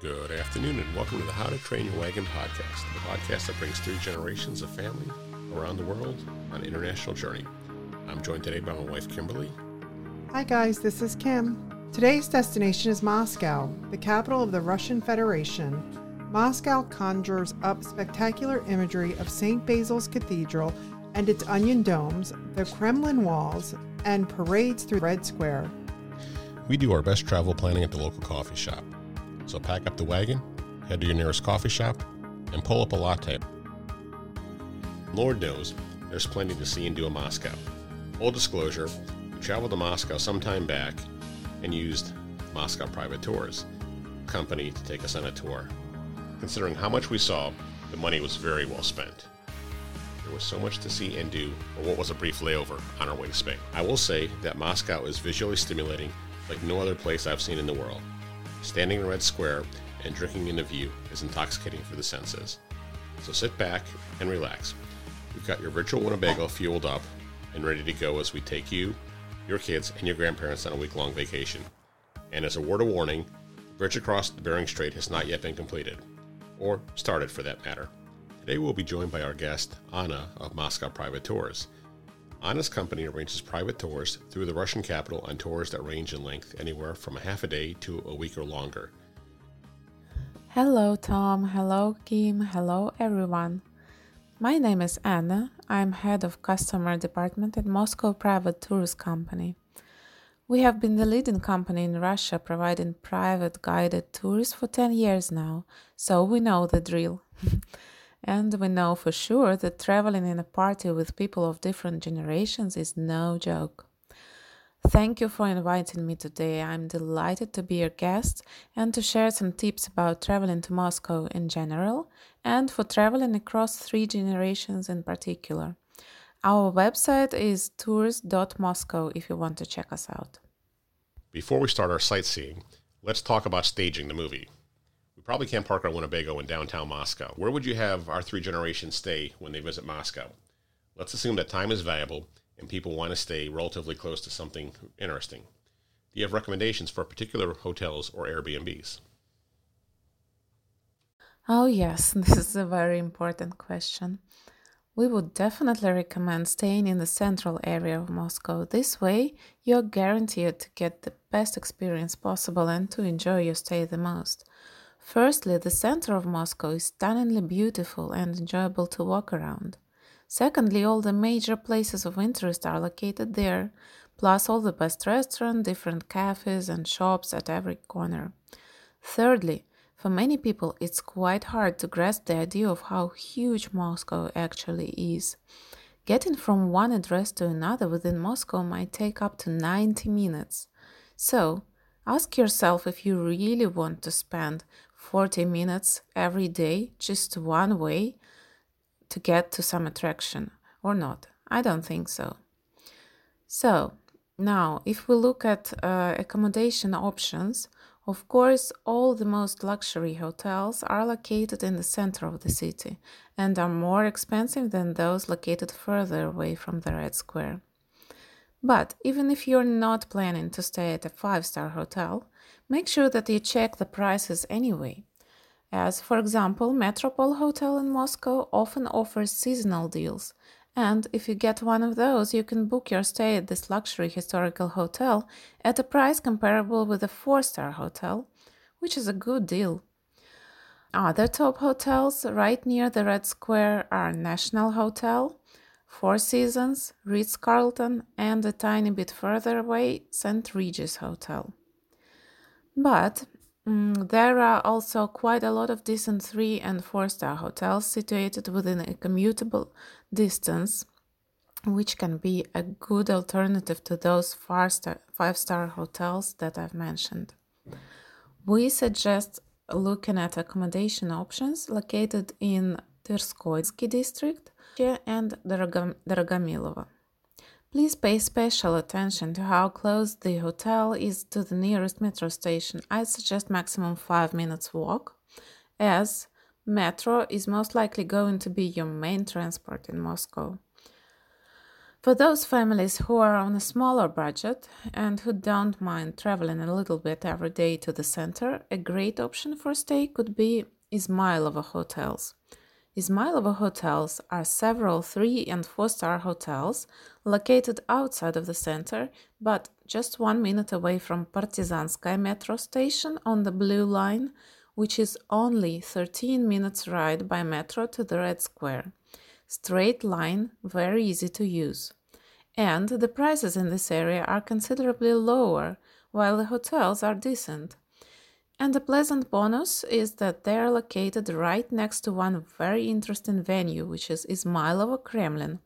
Good afternoon, and welcome to the How to Train Your Wagon podcast, the podcast that brings three generations of family around the world on an international journey. I'm joined today by my wife, Kimberly. Hi, guys, this is Kim. Today's destination is Moscow, the capital of the Russian Federation. Moscow conjures up spectacular imagery of St. Basil's Cathedral and its onion domes, the Kremlin walls, and parades through Red Square. We do our best travel planning at the local coffee shop. So pack up the wagon, head to your nearest coffee shop, and pull up a latte. Lord knows there's plenty to see and do in Moscow. Full disclosure, we traveled to Moscow some time back and used Moscow Private Tours company to take us on a tour. Considering how much we saw, the money was very well spent. There was so much to see and do for what was a brief layover on our way to Spain. I will say that Moscow is visually stimulating like no other place I've seen in the world. Standing in Red Square and drinking in the view is intoxicating for the senses. So sit back and relax. We've got your virtual Winnebago fueled up and ready to go as we take you, your kids, and your grandparents on a week long vacation. And as a word of warning, the bridge across the Bering Strait has not yet been completed, or started for that matter. Today we'll be joined by our guest, Anna of Moscow Private Tours. Anna's company arranges private tours through the Russian capital on tours that range in length anywhere from a half a day to a week or longer. Hello, Tom. Hello, Kim. Hello, everyone. My name is Anna. I'm head of customer department at Moscow Private Tours Company. We have been the leading company in Russia providing private guided tours for 10 years now, so we know the drill. And we know for sure that traveling in a party with people of different generations is no joke. Thank you for inviting me today. I'm delighted to be your guest and to share some tips about traveling to Moscow in general and for traveling across three generations in particular. Our website is tours.moscow if you want to check us out. Before we start our sightseeing, let's talk about staging the movie. We probably can't park our Winnebago in downtown Moscow. Where would you have our three generations stay when they visit Moscow? Let's assume that time is valuable and people want to stay relatively close to something interesting. Do you have recommendations for particular hotels or Airbnbs? Oh, yes, this is a very important question. We would definitely recommend staying in the central area of Moscow. This way, you're guaranteed to get the best experience possible and to enjoy your stay the most. Firstly, the center of Moscow is stunningly beautiful and enjoyable to walk around. Secondly, all the major places of interest are located there, plus all the best restaurants, different cafes, and shops at every corner. Thirdly, for many people, it's quite hard to grasp the idea of how huge Moscow actually is. Getting from one address to another within Moscow might take up to 90 minutes. So, ask yourself if you really want to spend 40 minutes every day, just one way to get to some attraction or not? I don't think so. So, now if we look at uh, accommodation options, of course, all the most luxury hotels are located in the center of the city and are more expensive than those located further away from the Red Square. But even if you're not planning to stay at a five star hotel, make sure that you check the prices anyway. As, for example, Metropole Hotel in Moscow often offers seasonal deals, and if you get one of those, you can book your stay at this luxury historical hotel at a price comparable with a four star hotel, which is a good deal. Other top hotels right near the Red Square are National Hotel, Four Seasons, Ritz Carlton, and a tiny bit further away, St. Regis Hotel. But mm, there are also quite a lot of decent three and four star hotels situated within a commutable distance, which can be a good alternative to those five star hotels that I've mentioned. We suggest looking at accommodation options located in Tverskoyski district and Dorogomilova. Please pay special attention to how close the hotel is to the nearest metro station. I suggest maximum 5 minutes walk, as metro is most likely going to be your main transport in Moscow. For those families who are on a smaller budget and who don't mind traveling a little bit every day to the center, a great option for stay could be Izmailovo hotels. Izmailovo hotels are several three and four star hotels located outside of the center, but just one minute away from Partizanskaya metro station on the Blue Line, which is only 13 minutes ride by metro to the Red Square straight line, very easy to use. And the prices in this area are considerably lower, while the hotels are decent. And a pleasant bonus is that they are located right next to one very interesting venue, which is Izmailovo Kremlin.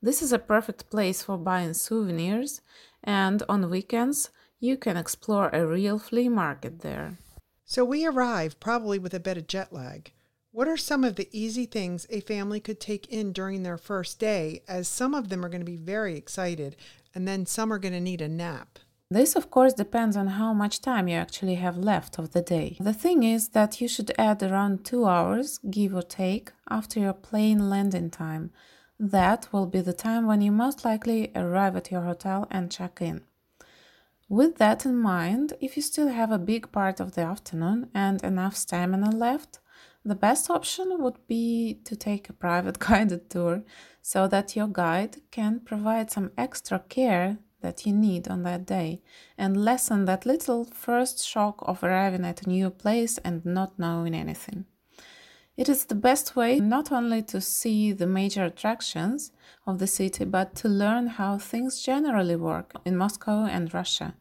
This is a perfect place for buying souvenirs, and on weekends you can explore a real flea market there. So we arrive probably with a bit of jet lag. What are some of the easy things a family could take in during their first day, as some of them are going to be very excited and then some are going to need a nap? This, of course, depends on how much time you actually have left of the day. The thing is that you should add around two hours, give or take, after your plane landing time. That will be the time when you most likely arrive at your hotel and check in. With that in mind, if you still have a big part of the afternoon and enough stamina left, the best option would be to take a private guided tour so that your guide can provide some extra care that you need on that day and lessen that little first shock of arriving at a new place and not knowing anything. It is the best way not only to see the major attractions of the city, but to learn how things generally work in Moscow and Russia.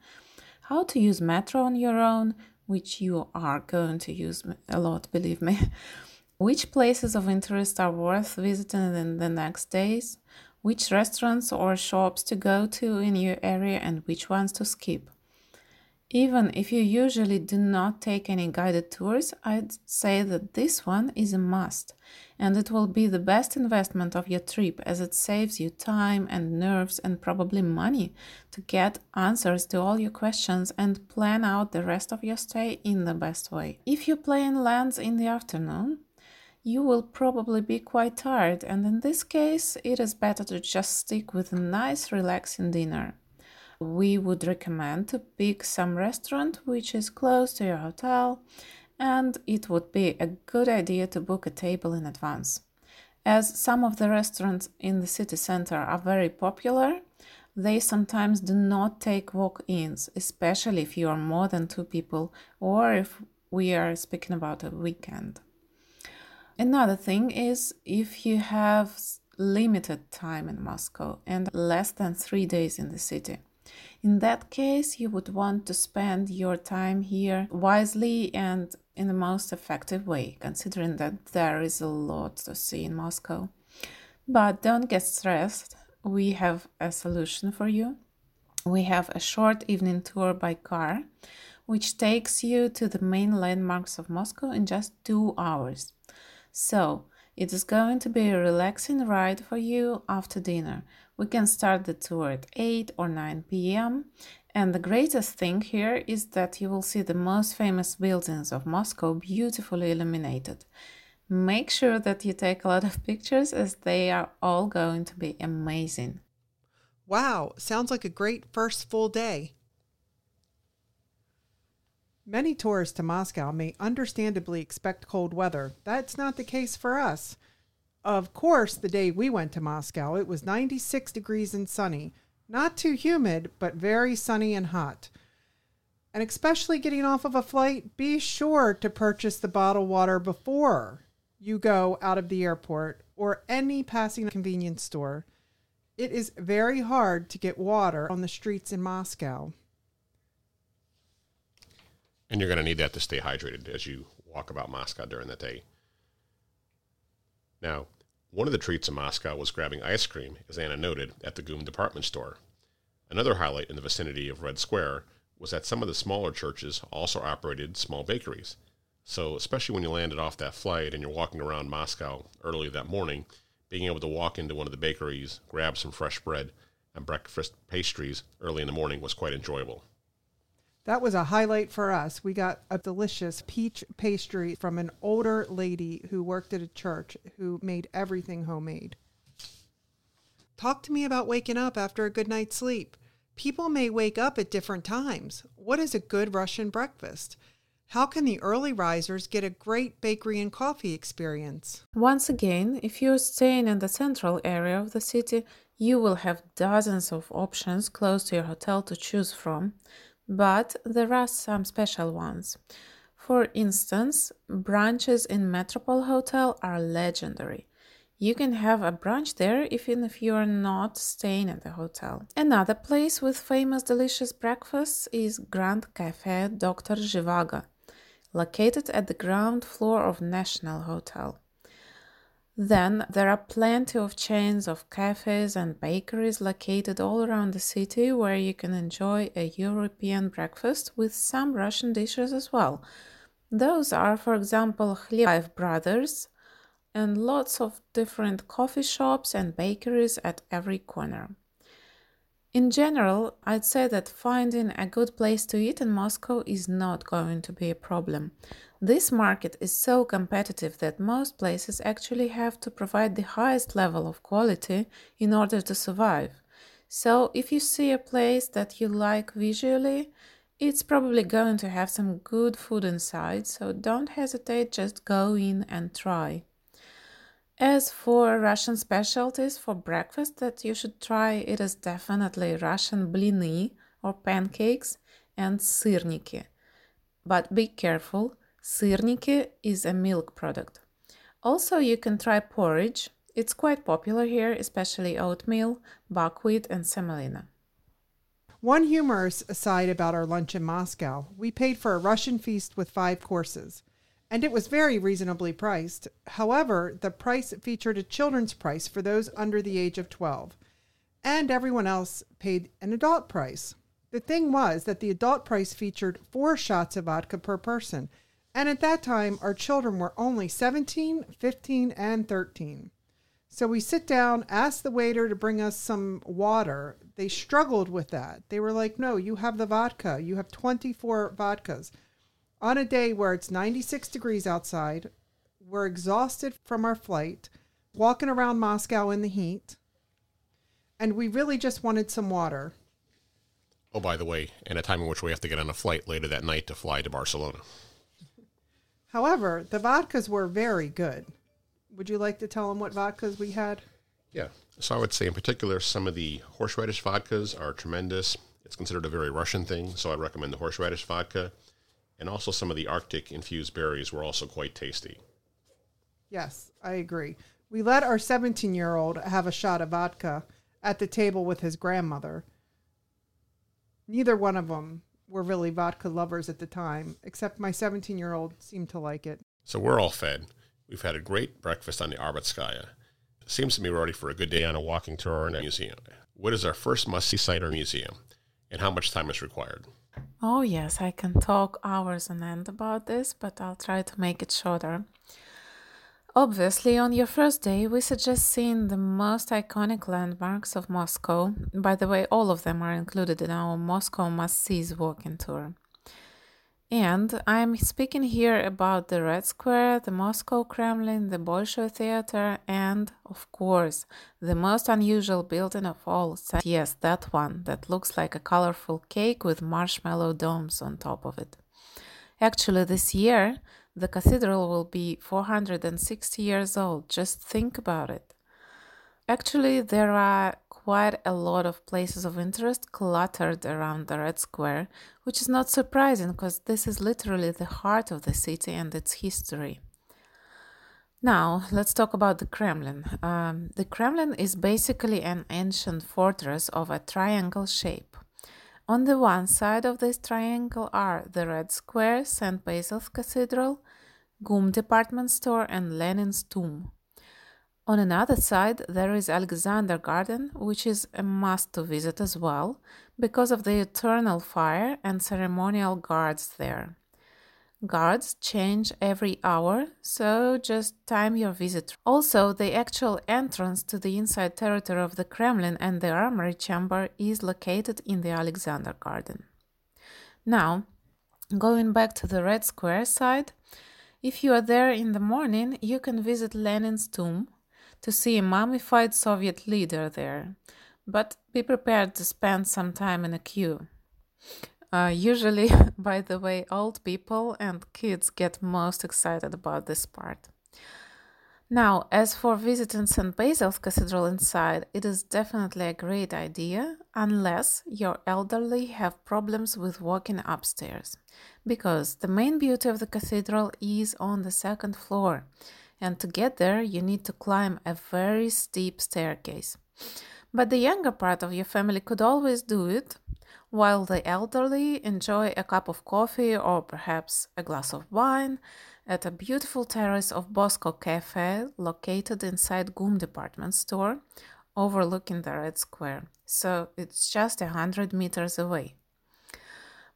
How to use metro on your own, which you are going to use a lot, believe me. Which places of interest are worth visiting in the next days? Which restaurants or shops to go to in your area and which ones to skip? Even if you usually do not take any guided tours, I'd say that this one is a must, and it will be the best investment of your trip as it saves you time and nerves and probably money to get answers to all your questions and plan out the rest of your stay in the best way. If your plane lands in the afternoon, you will probably be quite tired, and in this case, it is better to just stick with a nice, relaxing dinner we would recommend to pick some restaurant which is close to your hotel and it would be a good idea to book a table in advance. As some of the restaurants in the city center are very popular, they sometimes do not take walk ins, especially if you are more than two people or if we are speaking about a weekend. Another thing is if you have limited time in Moscow and less than three days in the city. In that case, you would want to spend your time here wisely and in the most effective way, considering that there is a lot to see in Moscow. But don't get stressed, we have a solution for you. We have a short evening tour by car, which takes you to the main landmarks of Moscow in just two hours. So, it is going to be a relaxing ride for you after dinner we can start the tour at 8 or 9 pm. And the greatest thing here is that you will see the most famous buildings of Moscow beautifully illuminated. Make sure that you take a lot of pictures as they are all going to be amazing. Wow, sounds like a great first full day. Many tourists to Moscow may understandably expect cold weather. That's not the case for us. Of course, the day we went to Moscow, it was 96 degrees and sunny. Not too humid, but very sunny and hot. And especially getting off of a flight, be sure to purchase the bottled water before you go out of the airport or any passing convenience store. It is very hard to get water on the streets in Moscow. And you're going to need that to stay hydrated as you walk about Moscow during the day. Now, one of the treats in Moscow was grabbing ice cream, as Anna noted, at the GUM department store. Another highlight in the vicinity of Red Square was that some of the smaller churches also operated small bakeries. So, especially when you landed off that flight and you're walking around Moscow early that morning, being able to walk into one of the bakeries, grab some fresh bread and breakfast pastries early in the morning was quite enjoyable. That was a highlight for us. We got a delicious peach pastry from an older lady who worked at a church who made everything homemade. Talk to me about waking up after a good night's sleep. People may wake up at different times. What is a good Russian breakfast? How can the early risers get a great bakery and coffee experience? Once again, if you're staying in the central area of the city, you will have dozens of options close to your hotel to choose from, but there are some special ones. For instance, brunches in Metropole Hotel are legendary. You can have a brunch there even if you're not staying at the hotel. Another place with famous delicious breakfasts is Grand Cafe Dr. Zhivago located at the ground floor of National Hotel. Then there are plenty of chains of cafes and bakeries located all around the city where you can enjoy a European breakfast with some Russian dishes as well. Those are, for example, Khlebaev Brothers and lots of different coffee shops and bakeries at every corner. In general, I'd say that finding a good place to eat in Moscow is not going to be a problem. This market is so competitive that most places actually have to provide the highest level of quality in order to survive. So, if you see a place that you like visually, it's probably going to have some good food inside, so don't hesitate, just go in and try. As for Russian specialties for breakfast that you should try, it is definitely Russian blini or pancakes and syrniki. But be careful, syrniki is a milk product. Also, you can try porridge. It's quite popular here, especially oatmeal, buckwheat, and semolina. One humorous aside about our lunch in Moscow we paid for a Russian feast with five courses and it was very reasonably priced. However, the price featured a children's price for those under the age of 12, and everyone else paid an adult price. The thing was that the adult price featured four shots of vodka per person, and at that time our children were only 17, 15, and 13. So we sit down, ask the waiter to bring us some water. They struggled with that. They were like, no, you have the vodka. You have 24 vodkas on a day where it's 96 degrees outside, we're exhausted from our flight, walking around Moscow in the heat, and we really just wanted some water. Oh, by the way, and a time in which we have to get on a flight later that night to fly to Barcelona. However, the vodkas were very good. Would you like to tell them what vodkas we had? Yeah. So I would say, in particular, some of the horseradish vodkas are tremendous. It's considered a very Russian thing, so I recommend the horseradish vodka and also some of the Arctic infused berries were also quite tasty. Yes, I agree. We let our 17 year old have a shot of vodka at the table with his grandmother. Neither one of them were really vodka lovers at the time, except my 17 year old seemed to like it. So we're all fed. We've had a great breakfast on the Arbatskaya. Seems to me we're ready for a good day on a walking tour in a museum. What is our first must see site or museum, and how much time is required? Oh, yes, I can talk hours on end about this, but I'll try to make it shorter. Obviously, on your first day, we suggest seeing the most iconic landmarks of Moscow. By the way, all of them are included in our Moscow Must Sees walking tour. And I'm speaking here about the Red Square, the Moscow Kremlin, the Bolshoi Theater, and, of course, the most unusual building of all. Yes, that one that looks like a colorful cake with marshmallow domes on top of it. Actually, this year, the cathedral will be 460 years old. Just think about it. Actually, there are quite a lot of places of interest cluttered around the Red Square, which is not surprising because this is literally the heart of the city and its history. Now, let's talk about the Kremlin. Um, the Kremlin is basically an ancient fortress of a triangle shape. On the one side of this triangle are the Red Square, St. Basil's Cathedral, GUM department store, and Lenin's tomb. On another side, there is Alexander Garden, which is a must to visit as well because of the eternal fire and ceremonial guards there. Guards change every hour, so just time your visit. Also, the actual entrance to the inside territory of the Kremlin and the armory chamber is located in the Alexander Garden. Now, going back to the Red Square side, if you are there in the morning, you can visit Lenin's tomb to see a mummified Soviet leader there, but be prepared to spend some time in a queue. Uh, usually, by the way, old people and kids get most excited about this part. Now, as for visiting St. Basil's Cathedral inside, it is definitely a great idea unless your elderly have problems with walking upstairs, because the main beauty of the cathedral is on the second floor, and to get there you need to climb a very steep staircase. But the younger part of your family could always do it, while the elderly enjoy a cup of coffee or perhaps a glass of wine at a beautiful terrace of Bosco Cafe located inside GUM department store overlooking the Red Square. So it's just a hundred meters away.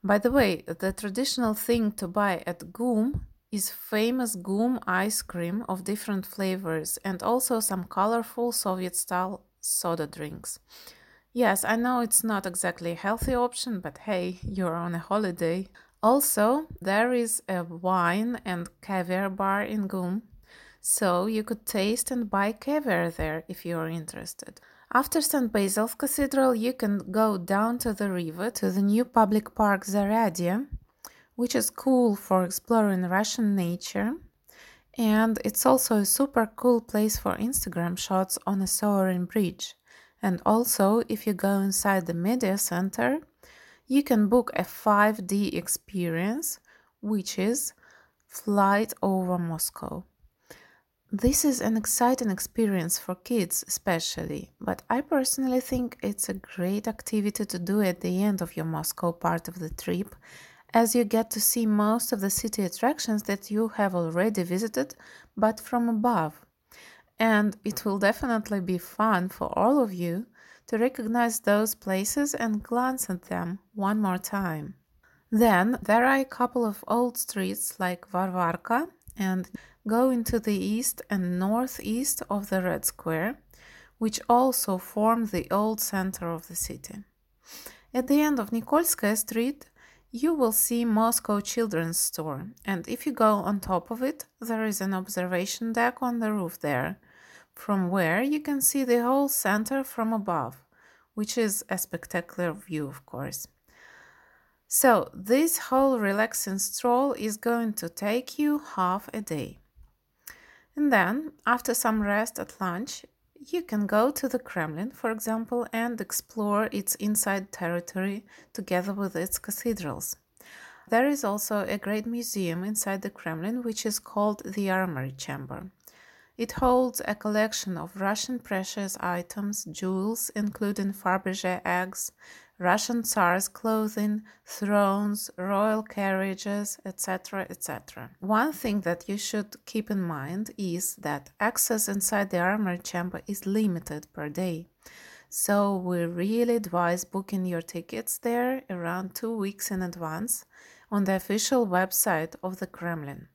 By the way, the traditional thing to buy at GUM is famous GUM ice cream of different flavors and also some colorful Soviet style soda drinks. Yes, I know it's not exactly a healthy option, but hey, you're on a holiday. Also, there is a wine and caviar bar in GUM, so you could taste and buy caviar there if you are interested. After St. Basil's Cathedral, you can go down to the river to the new public park Zaryadye, which is cool for exploring Russian nature. And it's also a super cool place for Instagram shots on a soaring bridge. And also, if you go inside the media center, you can book a 5D experience, which is Flight over Moscow. This is an exciting experience for kids, especially, but I personally think it's a great activity to do at the end of your Moscow part of the trip, as you get to see most of the city attractions that you have already visited, but from above. And it will definitely be fun for all of you to recognize those places and glance at them one more time. Then there are a couple of old streets like Varvarka and go into the east and northeast of the Red Square, which also form the old center of the city. At the end of Nikolskaya Street, you will see Moscow Children's Store, and if you go on top of it, there is an observation deck on the roof there, from where you can see the whole center from above, which is a spectacular view, of course. So, this whole relaxing stroll is going to take you half a day. And then, after some rest at lunch, you can go to the Kremlin, for example, and explore its inside territory together with its cathedrals. There is also a great museum inside the Kremlin, which is called the Armory Chamber. It holds a collection of Russian precious items, jewels, including Fabergé eggs, Russian Tsar's clothing, thrones, royal carriages, etc., etc. One thing that you should keep in mind is that access inside the armory chamber is limited per day. So we really advise booking your tickets there around two weeks in advance on the official website of the Kremlin.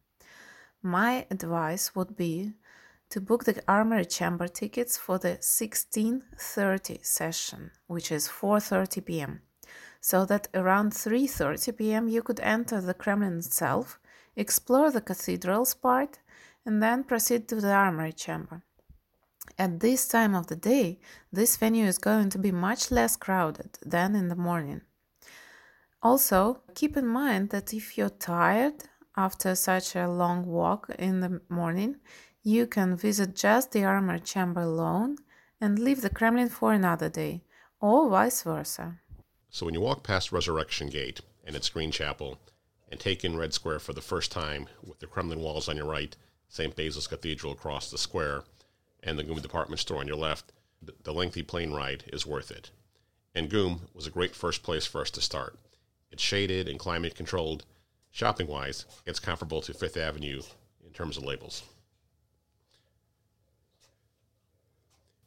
My advice would be to book the armory chamber tickets for the 1630 session, which is 4:30 p.m. So that around 3:30 p.m. you could enter the Kremlin itself, explore the cathedral's part, and then proceed to the armory chamber. At this time of the day, this venue is going to be much less crowded than in the morning. Also, keep in mind that if you're tired after such a long walk in the morning, you can visit just the armor chamber alone and leave the Kremlin for another day, or vice versa. So when you walk past Resurrection Gate and its Green Chapel and take in Red Square for the first time with the Kremlin walls on your right, St. Basil's Cathedral across the square, and the GUM department store on your left, the lengthy plane ride is worth it. And GUM was a great first place for us to start. It's shaded and climate controlled. Shopping wise, it's comparable to Fifth Avenue in terms of labels.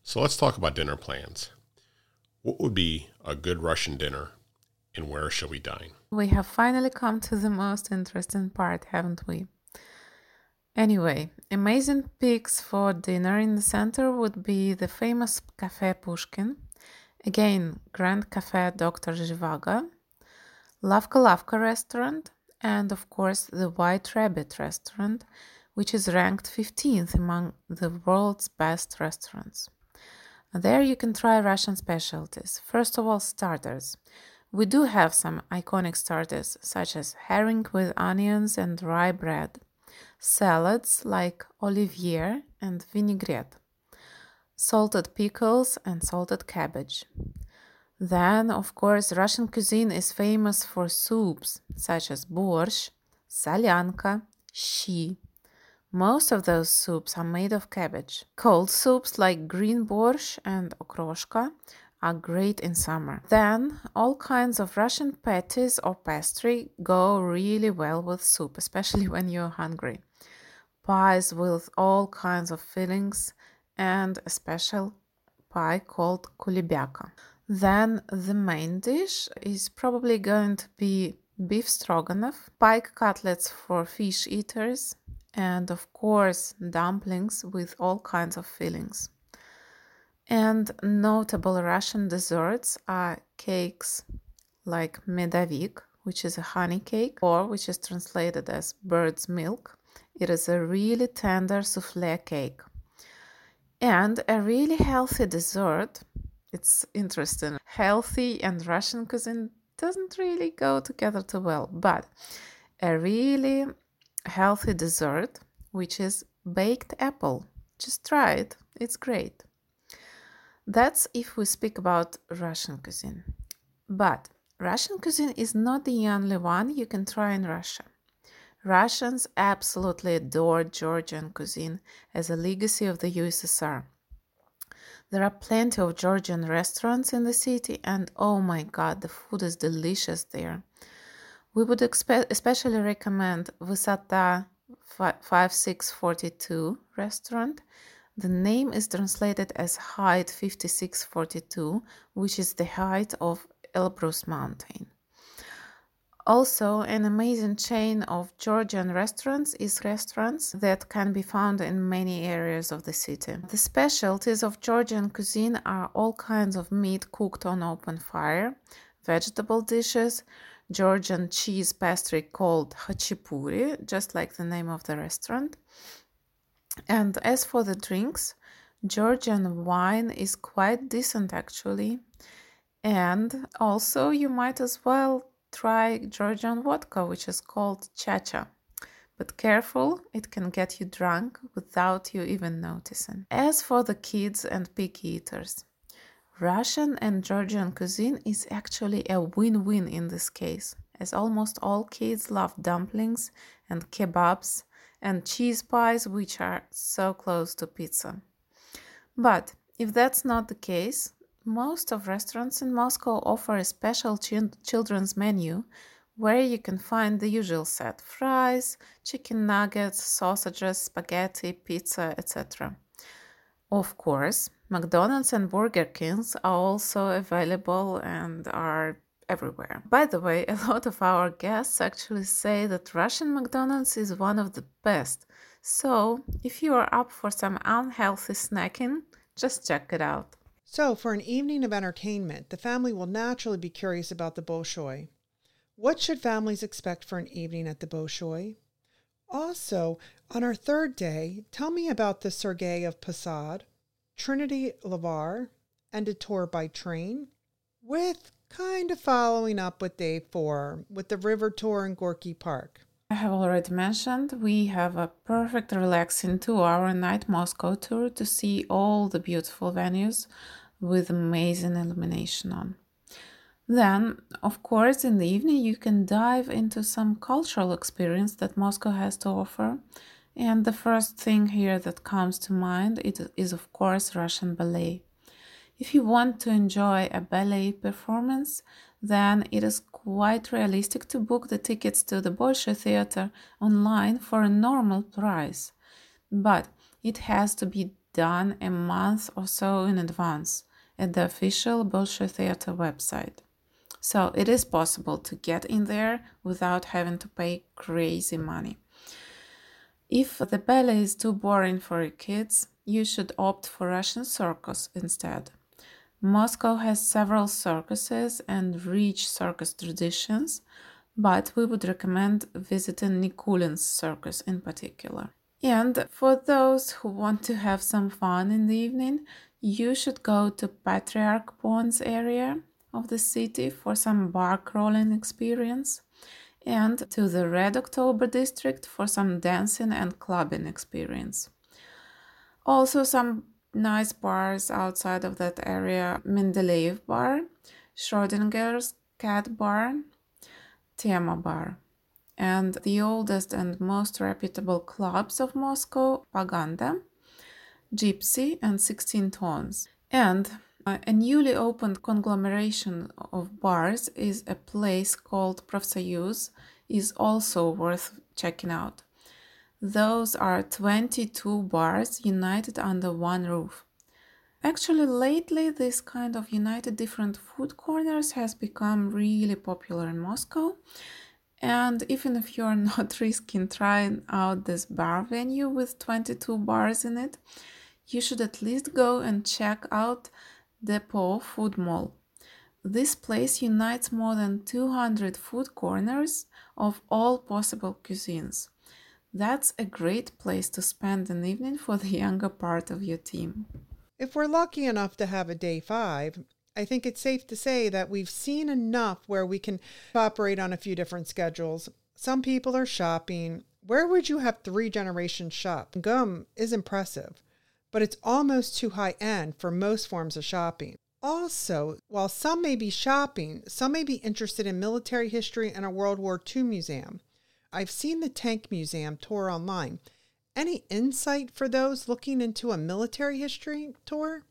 So let's talk about dinner plans. What would be a good Russian dinner and where shall we dine? We have finally come to the most interesting part, haven't we? Anyway, amazing picks for dinner in the center would be the famous Cafe Pushkin, again, Grand Cafe Dr. Zhivago, Lavka Lavka restaurant, and of course the White Rabbit restaurant, which is ranked 15th among the world's best restaurants. There you can try Russian specialties. First of all, starters. We do have some iconic starters, such as herring with onions and rye bread, salads like olivier and vinaigrette, salted pickles and salted cabbage. Then, of course, Russian cuisine is famous for soups such as borscht, solyanka, shi. Most of those soups are made of cabbage. Cold soups like green borscht and okroshka are great in summer. Then, all kinds of Russian patties or pastry go really well with soup, especially when you're hungry. Pies with all kinds of fillings and a special pie called kulibyaka. Then the main dish is probably going to be beef stroganoff, pike cutlets for fish eaters, and of course dumplings with all kinds of fillings. And notable Russian desserts are cakes like medovik, which is a honey cake, or which is translated as bird's milk. It is a really tender souffle cake. And a really healthy dessert. It's interesting. Healthy and Russian cuisine doesn't really go together too well, but a really healthy dessert, which is baked apple. Just try it, it's great. That's if we speak about Russian cuisine. But Russian cuisine is not the only one you can try in Russia. Russians absolutely adore Georgian cuisine as a legacy of the USSR. There are plenty of Georgian restaurants in the city, and oh my god, the food is delicious there. We would especially recommend Vysota 5642 restaurant the name is translated as height 5642, which is the height of Elbrus mountain. Also, an amazing chain of Georgian restaurants is restaurants that can be found in many areas of the city. The specialties of Georgian cuisine are all kinds of meat cooked on open fire, vegetable dishes, Georgian cheese pastry called khachapuri, just like the name of the restaurant, and as for the drinks, Georgian wine is quite decent actually. And also, you might as well try Georgian vodka, which is called chacha. But careful, it can get you drunk without you even noticing. As for the kids and picky eaters, Russian and Georgian cuisine is actually a win win in this case, as almost all kids love dumplings and kebabs and cheese pies, which are so close to pizza. But if that's not the case, most of restaurants in Moscow offer a special ch- children's menu where you can find the usual set fries, chicken nuggets, sausages, spaghetti, pizza, etc. Of course, McDonald's and Burger Kings are also available and are everywhere. By the way, a lot of our guests actually say that Russian McDonald's is one of the best. So, if you are up for some unhealthy snacking, just check it out. So, for an evening of entertainment, the family will naturally be curious about the Bolshoi. What should families expect for an evening at the Bolshoi? Also, on our third day, tell me about the Sergiev Posad, Trinity Lavra, and a tour by train with kind of following up with day four with the river tour in Gorky Park. I have already mentioned we have a perfect relaxing two hour night Moscow tour to see all the beautiful venues with amazing illumination on. Then, of course, in the evening you can dive into some cultural experience that Moscow has to offer. And the first thing here that comes to mind it is of course Russian ballet. If you want to enjoy a ballet performance, then it is quite realistic to book the tickets to the Bolshoi Theater online for a normal price. But it has to be done a month or so in advance at the official Bolshoi Theater website. So it is possible to get in there without having to pay crazy money. If the ballet is too boring for your kids, you should opt for Russian circus instead. Moscow has several circuses and rich circus traditions, but we would recommend visiting Nikulin's circus in particular. And for those who want to have some fun in the evening, you should go to Patriarch Ponds area of the city for some bar crawling experience and to the Red October district for some dancing and clubbing experience. Also some nice bars outside of that area, Mendeleev bar, Schrodinger's cat bar, Tema bar and the oldest and most reputable clubs of Moscow, Paganda, Gypsy, and 16 Tons. And a newly opened conglomeration of bars is a place called Profsoyuz is also worth checking out. Those are 22 bars united under one roof. Actually, lately, this kind of united different food corners has become really popular in Moscow and even if you're not risking trying out this bar venue with 22 bars in it, you should at least go and check out Depot Food Mall. This place unites more than 200 food corners of all possible cuisines. That's a great place to spend an evening for the younger part of your team. If we're lucky enough to have a day five, I think it's safe to say that we've seen enough where we can operate on a few different schedules. Some people are shopping. Where would you have three generations shop? GUM is impressive, but it's almost too high end for most forms of shopping. Also, while some may be shopping, some may be interested in military history and a World War II museum. I've seen the Tank Museum tour online. Any insight for those looking into a military history tour?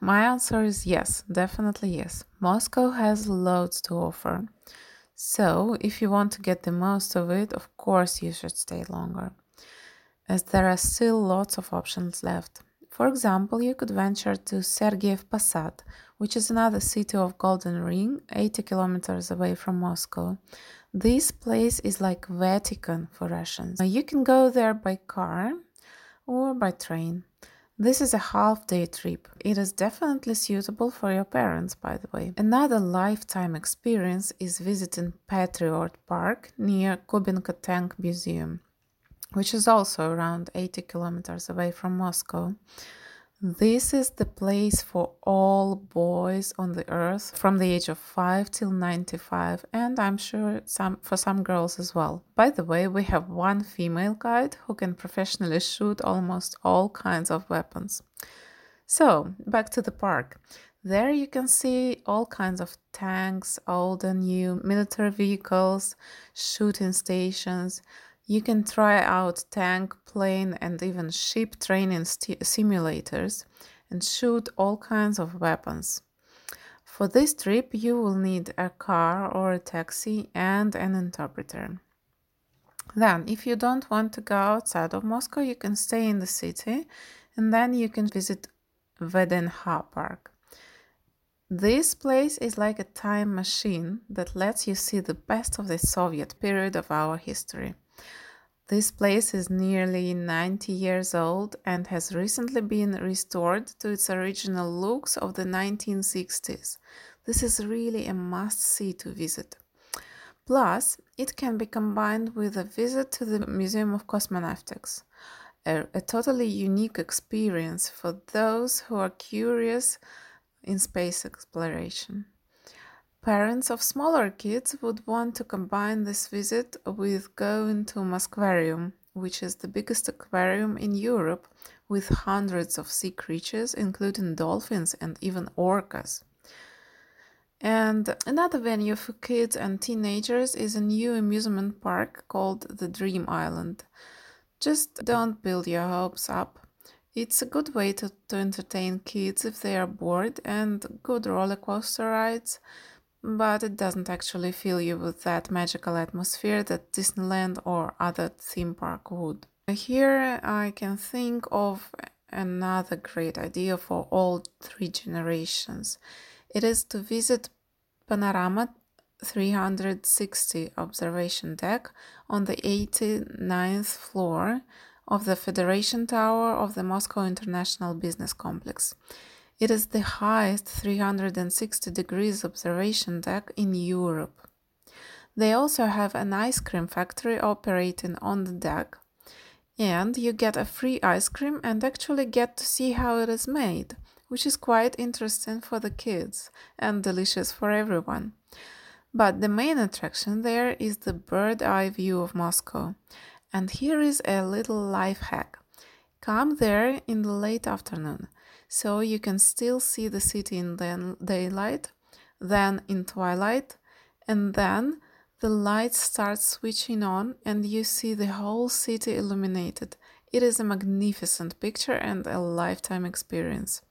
My answer is yes, definitely yes. Moscow has loads to offer. So, if you want to get the most of it, of course you should stay longer, as there are still lots of options left. For example, you could venture to Sergiev Posad, which is another city of Golden Ring, 80 kilometers away from Moscow. This place is like Vatican for Russians. You can go there by car or by train. This is a half day trip. It is definitely suitable for your parents, by the way. Another lifetime experience is visiting Patriot Park near Kubinka Tank Museum, which is also around 80 kilometers away from Moscow. This is the place for all boys on the earth from the age of 5 till 95 and I'm sure some for some girls as well. By the way, we have one female guide who can professionally shoot almost all kinds of weapons. So, back to the park. There you can see all kinds of tanks, old and new, military vehicles, shooting stations, you can try out tank, plane, and even ship training st- simulators and shoot all kinds of weapons. For this trip, you will need a car or a taxi and an interpreter. Then, if you don't want to go outside of Moscow, you can stay in the city and then you can visit VDNH Park. This place is like a time machine that lets you see the best of the Soviet period of our history. This place is nearly 90 years old and has recently been restored to its original looks of the 1960s. This is really a must see to visit. Plus, it can be combined with a visit to the Museum of Cosmonautics, a, a totally unique experience for those who are curious in space exploration. Parents of smaller kids would want to combine this visit with going to Moskvarium, which is the biggest aquarium in Europe with hundreds of sea creatures, including dolphins and even orcas. And another venue for kids and teenagers is a new amusement park called the Dream Island. Just don't build your hopes up. It's a good way to, to entertain kids if they are bored, and good roller coaster rides but it doesn't actually fill you with that magical atmosphere that Disneyland or other theme park would. Here I can think of another great idea for all three generations. It is to visit Panorama 360 observation deck on the 89th floor of the Federation Tower of the Moscow International Business Complex. It is the highest 360 degrees observation deck in Europe. They also have an ice cream factory operating on the deck. And you get a free ice cream and actually get to see how it is made, which is quite interesting for the kids and delicious for everyone. But the main attraction there is the bird eye view of Moscow. And here is a little life hack. Come there in the late afternoon so you can still see the city in the daylight, then in twilight, and then the lights start switching on and you see the whole city illuminated. It is a magnificent picture and a lifetime experience.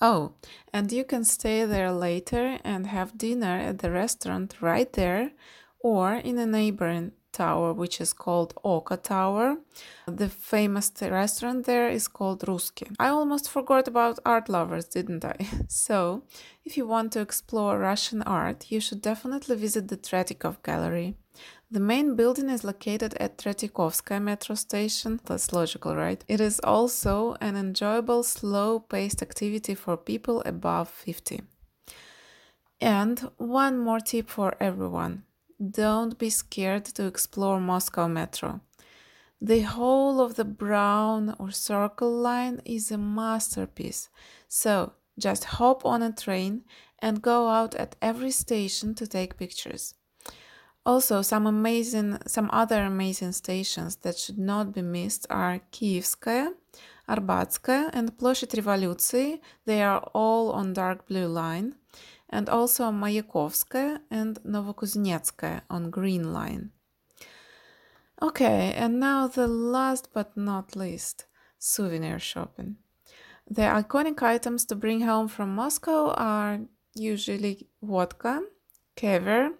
Oh, and you can stay there later and have dinner at the restaurant right there or in a neighboring tower, which is called OKO Tower. The famous restaurant there is called Ruski. I almost forgot about art lovers, didn't I? so, if you want to explore Russian art, you should definitely visit the Tretyakov Gallery. The main building is located at Tretyakovskaya metro station. That's logical, right? It is also an enjoyable, slow paced activity for people above 50. And one more tip for everyone don't be scared to explore Moscow metro. The whole of the brown or circle line is a masterpiece. So just hop on a train and go out at every station to take pictures. Also, some amazing, some other amazing stations that should not be missed are Kievskaya, Arbatskaya, and Ploshchad Revoluции. They are all on dark blue line, and also Mayakovskaya and Novokuznetskaya on green line. Okay, and now the last but not least, souvenir shopping. The iconic items to bring home from Moscow are usually vodka, caviar,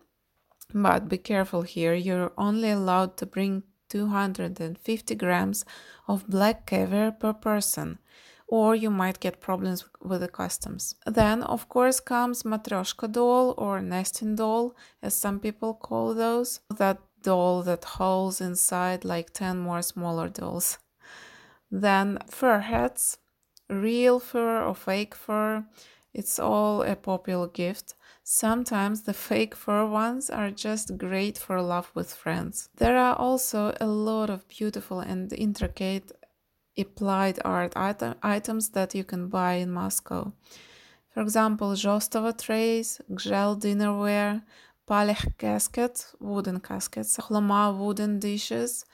but be careful here, you're only allowed to bring 250 grams of black caviar per person, or you might get problems with the customs. Then, of course, comes matryoshka doll or nesting doll, as some people call those. That doll that holds inside like 10 more smaller dolls. Then, fur hats, real fur or fake fur, it's all a popular gift. Sometimes the fake fur ones are just great for love with friends. There are also a lot of beautiful and intricate applied art item, items that you can buy in Moscow. For example, Zhostovo trays, Gzhel dinnerware, Palekh casket, wooden caskets, Khokhloma wooden dishes,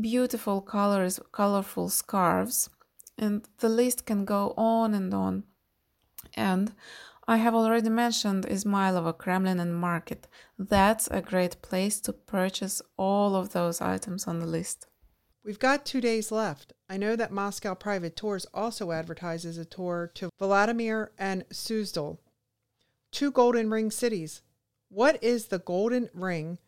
beautiful colors, colorful scarves, and the list can go on and on. And I have already mentioned Izmailovo Kremlin and Market. That's a great place to purchase all of those items on the list. We've got two days left. I know that Moscow Private Tours also advertises a tour to Vladimir and Suzdal, two Golden Ring cities. What is the Golden Ring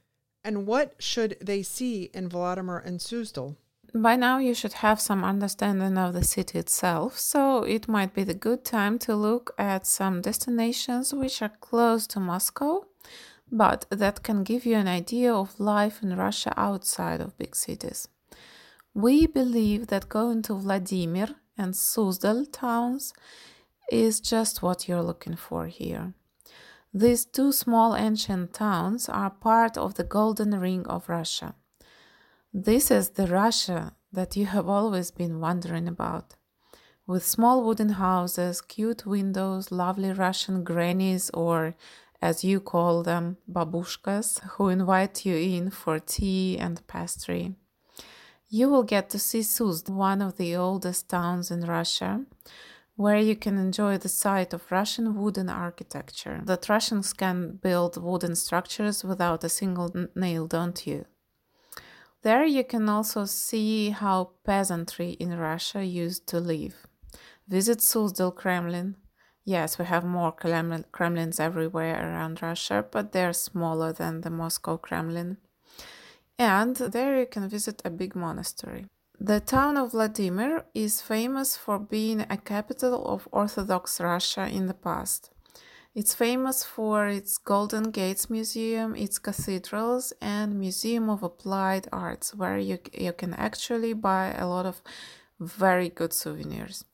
and what should they see in Vladimir and Suzdal? By now, you should have some understanding of the city itself, so it might be the good time to look at some destinations which are close to Moscow, but that can give you an idea of life in Russia outside of big cities. We believe that going to Vladimir and Suzdal towns is just what you're looking for here. These two small ancient towns are part of the Golden Ring of Russia. This is the Russia that you have always been wondering about. With small wooden houses, cute windows, lovely Russian grannies, or as you call them, babushkas, who invite you in for tea and pastry. You will get to see Suzd, one of the oldest towns in Russia, where you can enjoy the sight of Russian wooden architecture. That Russians can build wooden structures without a single nail, don't you? There you can also see how peasantry in Russia used to live. Visit Suzdal Kremlin. Yes, we have more Kremlins everywhere around Russia, but they're smaller than the Moscow Kremlin. And there you can visit a big monastery. The town of Vladimir is famous for being a capital of Orthodox Russia in the past. It's famous for its Golden Gates Museum, its cathedrals, and Museum of Applied Arts, where you, you can actually buy a lot of very good souvenirs.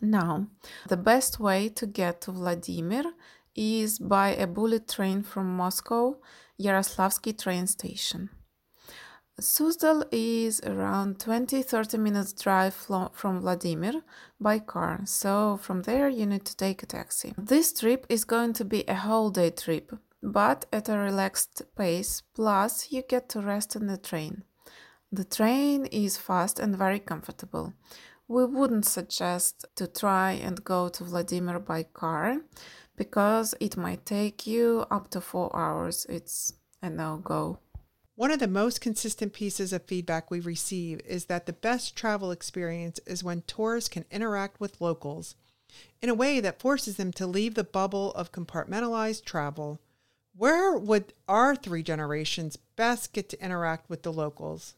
Now, the best way to get to Vladimir is by a bullet train from Moscow, Yaroslavsky train station. Suzdal is around 20 30 minutes drive from Vladimir by car, so from there you need to take a taxi. This trip is going to be a whole day trip, but at a relaxed pace, plus you get to rest in the train. The train is fast and very comfortable. We wouldn't suggest to try and go to Vladimir by car because it might take you up to four hours. It's a no go. One of the most consistent pieces of feedback we receive is that the best travel experience is when tourists can interact with locals in a way that forces them to leave the bubble of compartmentalized travel. Where would our three generations best get to interact with the locals?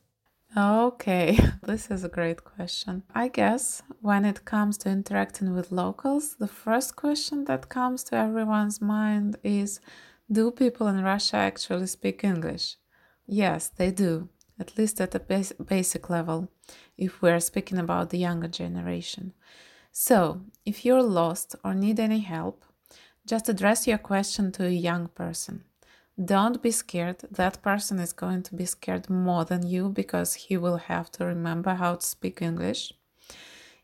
Okay, this is a great question. I guess when it comes to interacting with locals, the first question that comes to everyone's mind is Do people in Russia actually speak English? Yes, they do, at least at a bas- basic level, if we're speaking about the younger generation. So, if you're lost or need any help, just address your question to a young person. Don't be scared. That person is going to be scared more than you because he will have to remember how to speak English.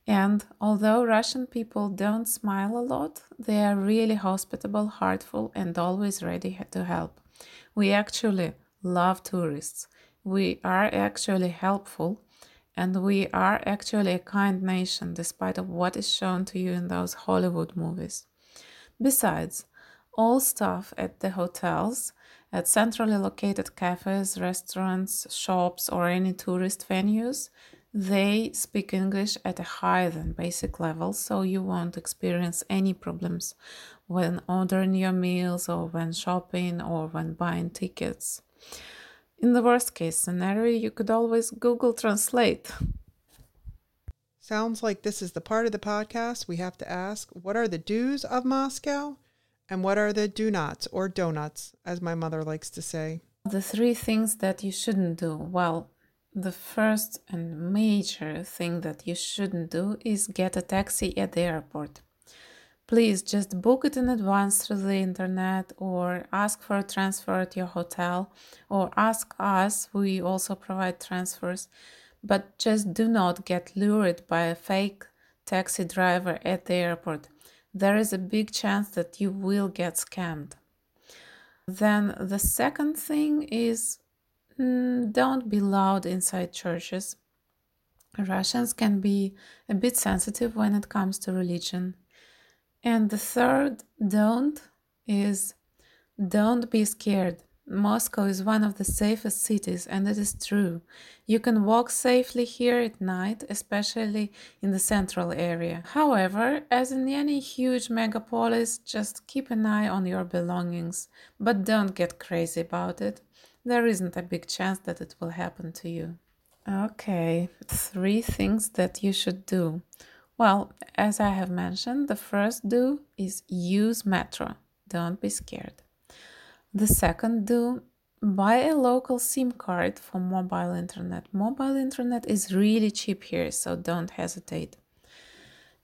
And although Russian people don't smile a lot, they are really hospitable, heartful, and always ready to help. We actually love tourists. We are actually helpful and we are actually a kind nation despite of what is shown to you in those Hollywood movies. Besides, all staff at the hotels, at centrally located cafes, restaurants, shops, or any tourist venues, they speak English at a higher than basic level, so you won't experience any problems when ordering your meals, or when shopping, or when buying tickets. In the worst case scenario, you could always Google Translate. Sounds like this is the part of the podcast we have to ask what are the do's of Moscow and what are the do nots or donuts, as my mother likes to say? The three things that you shouldn't do. Well, the first and major thing that you shouldn't do is get a taxi at the airport please just book it in advance through the internet or ask for a transfer at your hotel or ask us. We also provide transfers. But just do not get lured by a fake taxi driver at the airport. There is a big chance that you will get scammed. Then the second thing is mm, don't be loud inside churches. Russians can be a bit sensitive when it comes to religion and the third don't is don't be scared. Moscow is one of the safest cities, and it is true. You can walk safely here at night, especially in the central area. However, as in any huge megapolis, just keep an eye on your belongings, but don't get crazy about it. There isn't a big chance that it will happen to you. Okay, three things that you should do. Well, as I have mentioned, the first do is use Metro. Don't be scared. The second do buy a local SIM card for mobile internet. Mobile internet is really cheap here, so don't hesitate.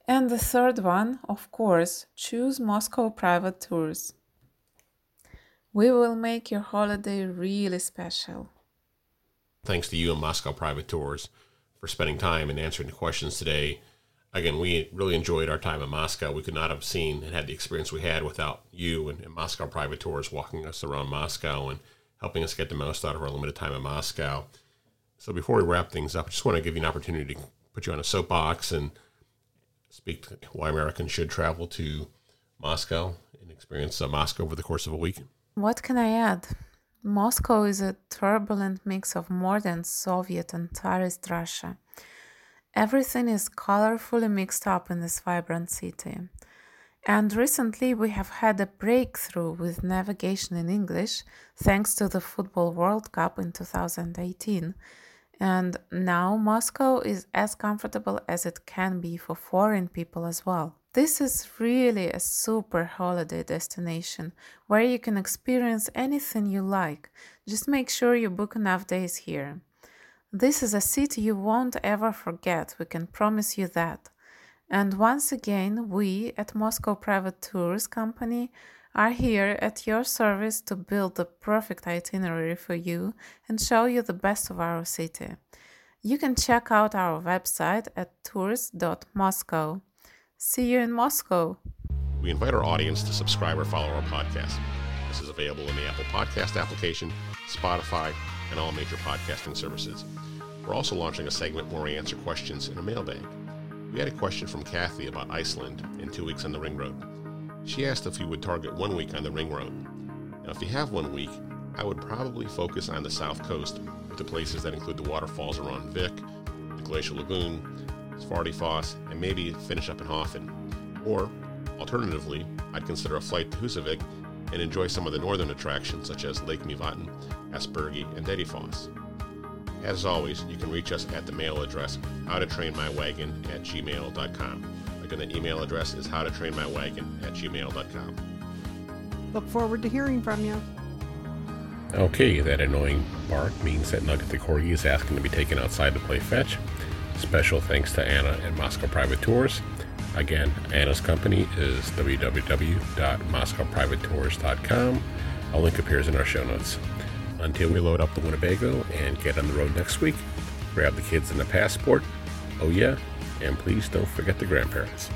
And the third one, of course, choose Moscow private tours. We will make your holiday really special. Thanks to you and Moscow Private Tours for spending time and answering the questions today again, we really enjoyed our time in Moscow. We could not have seen and had the experience we had without you and, and, Moscow private tours walking us around Moscow and helping us get the most out of our limited time in Moscow. So before we wrap things up, I just want to give you an opportunity to put you on a soapbox and speak to why Americans should travel to Moscow and experience uh, Moscow over the course of a week. What can I add? Moscow is a turbulent mix of modern Soviet and Tsarist Russia. Everything is colorfully mixed up in this vibrant city. And recently we have had a breakthrough with navigation in English thanks to the Football World Cup in 2018. And now Moscow is as comfortable as it can be for foreign people as well. This is really a super holiday destination where you can experience anything you like. Just make sure you book enough days here. This is a city you won't ever forget, we can promise you that. And once again, we at Moscow Private Tours Company are here at your service to build the perfect itinerary for you and show you the best of our city. You can check out our website at tours.moscow. See you in Moscow. We invite our audience to subscribe or follow our podcast. This is available in the Apple Podcast application, Spotify, and all major podcasting services. We're also launching a segment where we answer questions in a mailbag. We had a question from Kathy about Iceland in two weeks on the Ring Road. She asked if we would target one week on the Ring Road. Now, if you have one week, I would probably focus on the south coast with the places that include the waterfalls around Vik, the Glacial Lagoon, Svartifoss, and maybe finish up in Höfn. Or, alternatively, I'd consider a flight to Husavik and enjoy some of the northern attractions such as Lake Mývatn, Ásbyrgi, and Dettifoss. As always, you can reach us at the mail address howtotrainmywagon at gmail.com. Again, the email address is howtotrainmywagon at gmail.com. Look forward to hearing from you. Okay, that annoying bark means that Nugget the Corgi is asking to be taken outside to play fetch. Special thanks to Anna and Moscow Private Tours. Again, Anna's company is www.moscowprivatetours.com. A link appears in our show notes. Until we load up the Winnebago and get on the road next week, grab the kids and the passport. Oh, yeah, and please don't forget the grandparents.